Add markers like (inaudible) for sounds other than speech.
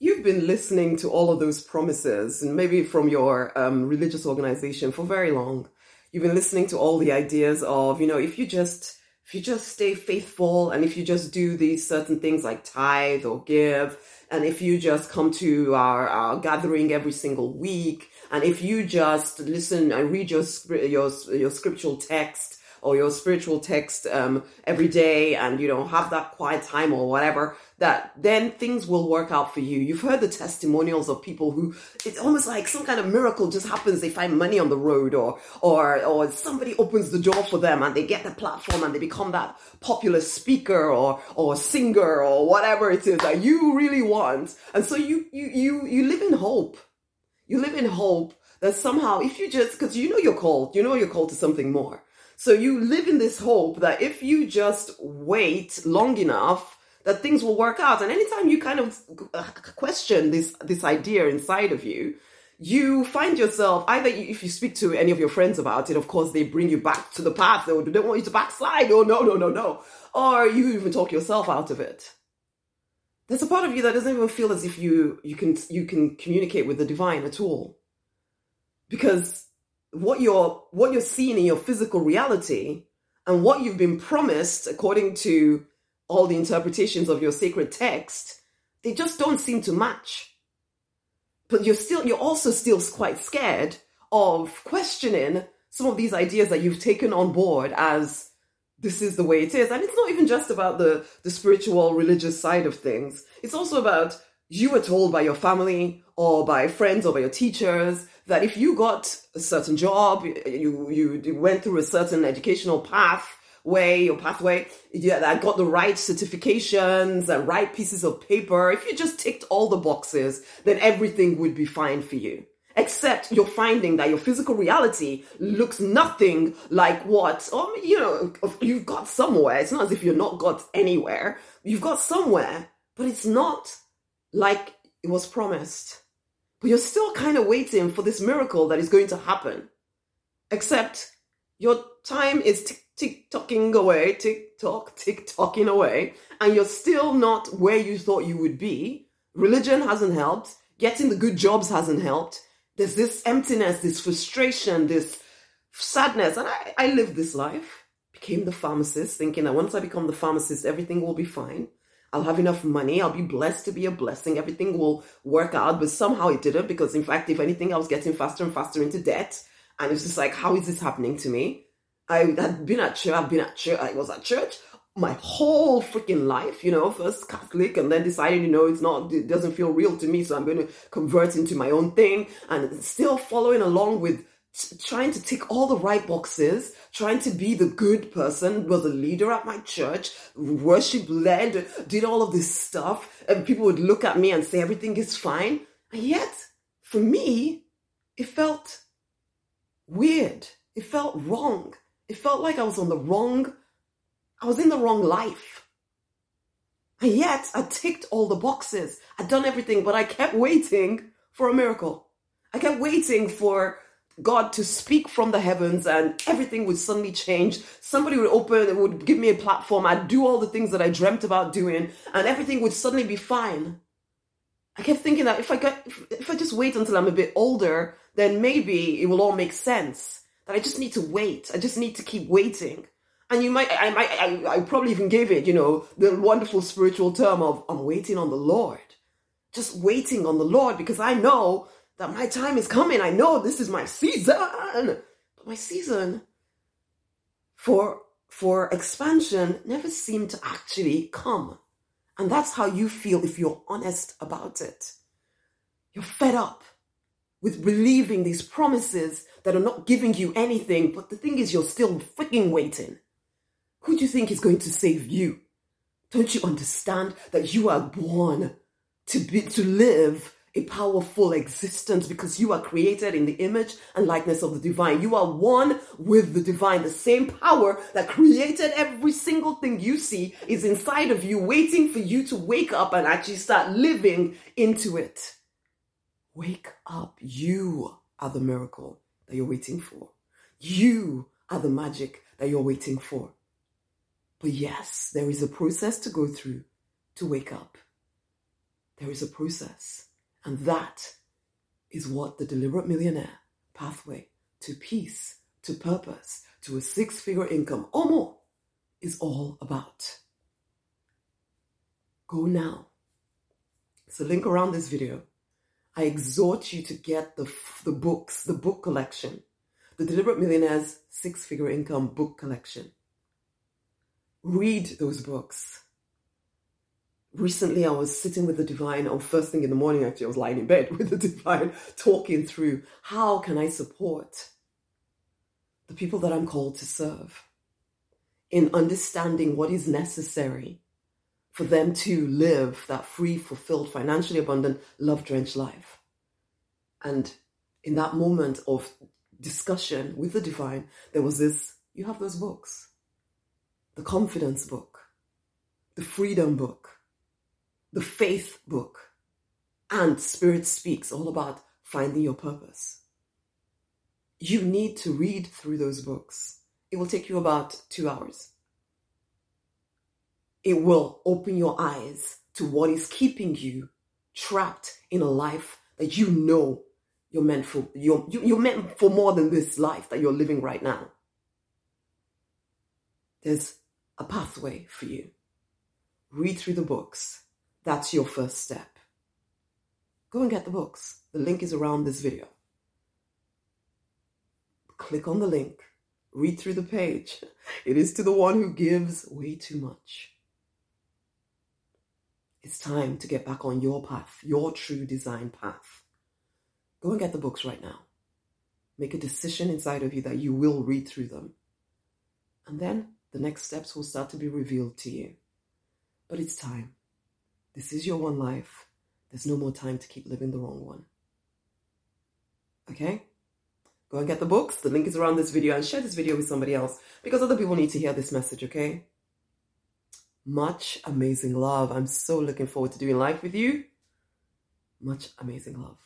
you've been listening to all of those promises, and maybe from your um, religious organization for very long. You've been listening to all the ideas of, you know, if you just if you just stay faithful and if you just do these certain things like tithe or give, and if you just come to our, our gathering every single week, and if you just listen and read your your your scriptural text or your spiritual text um, every day and you know have that quiet time or whatever that then things will work out for you. You've heard the testimonials of people who it's almost like some kind of miracle just happens. They find money on the road or or or somebody opens the door for them and they get the platform and they become that popular speaker or or singer or whatever it is that you really want. And so you you you you live in hope. You live in hope that somehow if you just because you know you're called you know you're called to something more so you live in this hope that if you just wait long enough, that things will work out. And anytime you kind of uh, question this this idea inside of you, you find yourself either if you speak to any of your friends about it, of course they bring you back to the path. They don't want you to backslide. Oh no, no, no, no. Or you even talk yourself out of it. There's a part of you that doesn't even feel as if you you can you can communicate with the divine at all, because what you're what you're seeing in your physical reality and what you've been promised according to all the interpretations of your sacred text they just don't seem to match. But you're still you're also still quite scared of questioning some of these ideas that you've taken on board as this is the way it is. And it's not even just about the the spiritual religious side of things. It's also about you were told by your family or by friends or by your teachers that if you got a certain job, you you went through a certain educational path way or pathway, yeah, that got the right certifications and right pieces of paper. If you just ticked all the boxes, then everything would be fine for you. Except you're finding that your physical reality looks nothing like what, or you know, you've got somewhere. It's not as if you're not got anywhere. You've got somewhere, but it's not like it was promised. But you're still kind of waiting for this miracle that is going to happen. Except your time is tick tick tocking away, tick tock, (laughs) tick tocking away, and you're still not where you thought you would be. Religion hasn't helped. Getting the good jobs hasn't helped. There's this emptiness, this frustration, this sadness. And I, I lived this life, became the pharmacist, thinking that once I become the pharmacist, everything will be fine. I'll have enough money. I'll be blessed to be a blessing. Everything will work out. But somehow it didn't because, in fact, if anything, I was getting faster and faster into debt. And it's just like, how is this happening to me? I had been at church. I've been at church. I was at church my whole freaking life, you know, first Catholic and then deciding, you know, it's not, it doesn't feel real to me. So I'm going to convert into my own thing and still following along with trying to tick all the right boxes, trying to be the good person, was a leader at my church, worship led, did all of this stuff, and people would look at me and say everything is fine. And yet, for me, it felt weird. It felt wrong. It felt like I was on the wrong, I was in the wrong life. And yet, I ticked all the boxes. I'd done everything, but I kept waiting for a miracle. I kept waiting for God to speak from the heavens and everything would suddenly change. Somebody would open, and would give me a platform. I'd do all the things that I dreamt about doing and everything would suddenly be fine. I kept thinking that if I get, if I just wait until I'm a bit older, then maybe it will all make sense. That I just need to wait. I just need to keep waiting. And you might, I might, I, I probably even gave it, you know, the wonderful spiritual term of I'm waiting on the Lord. Just waiting on the Lord because I know that my time is coming. I know this is my season. But my season for for expansion never seemed to actually come. And that's how you feel if you're honest about it. You're fed up with believing these promises that are not giving you anything, but the thing is, you're still freaking waiting. Who do you think is going to save you? Don't you understand that you are born to be to live a powerful existence because you are created in the image and likeness of the divine. You are one with the divine. The same power that created every single thing you see is inside of you, waiting for you to wake up and actually start living into it. Wake up. You are the miracle that you're waiting for. You are the magic that you're waiting for. But yes, there is a process to go through to wake up. there is a process. And that is what the deliberate millionaire pathway to peace, to purpose, to a six figure income or more is all about. Go now. A link around this video. I exhort you to get the, the books, the book collection, the Deliberate Millionaire's Six Figure Income book collection. Read those books. Recently, I was sitting with the divine on first thing in the morning. Actually, I was lying in bed (laughs) with the divine, talking through how can I support the people that I'm called to serve in understanding what is necessary for them to live that free, fulfilled, financially abundant, love drenched life. And in that moment of discussion with the divine, there was this you have those books the confidence book, the freedom book, the faith book, and Spirit Speaks, all about finding your purpose. You need to read through those books. It will take you about two hours. It will open your eyes to what is keeping you trapped in a life that you know you're meant for. You're, you're meant for more than this life that you're living right now. There's a pathway for you. Read through the books. That's your first step. Go and get the books. The link is around this video. Click on the link. Read through the page. (laughs) It is to the one who gives way too much. It's time to get back on your path, your true design path. Go and get the books right now. Make a decision inside of you that you will read through them. And then the next steps will start to be revealed to you. But it's time. This is your one life. There's no more time to keep living the wrong one. Okay? Go and get the books. The link is around this video and share this video with somebody else because other people need to hear this message, okay? Much amazing love. I'm so looking forward to doing life with you. Much amazing love.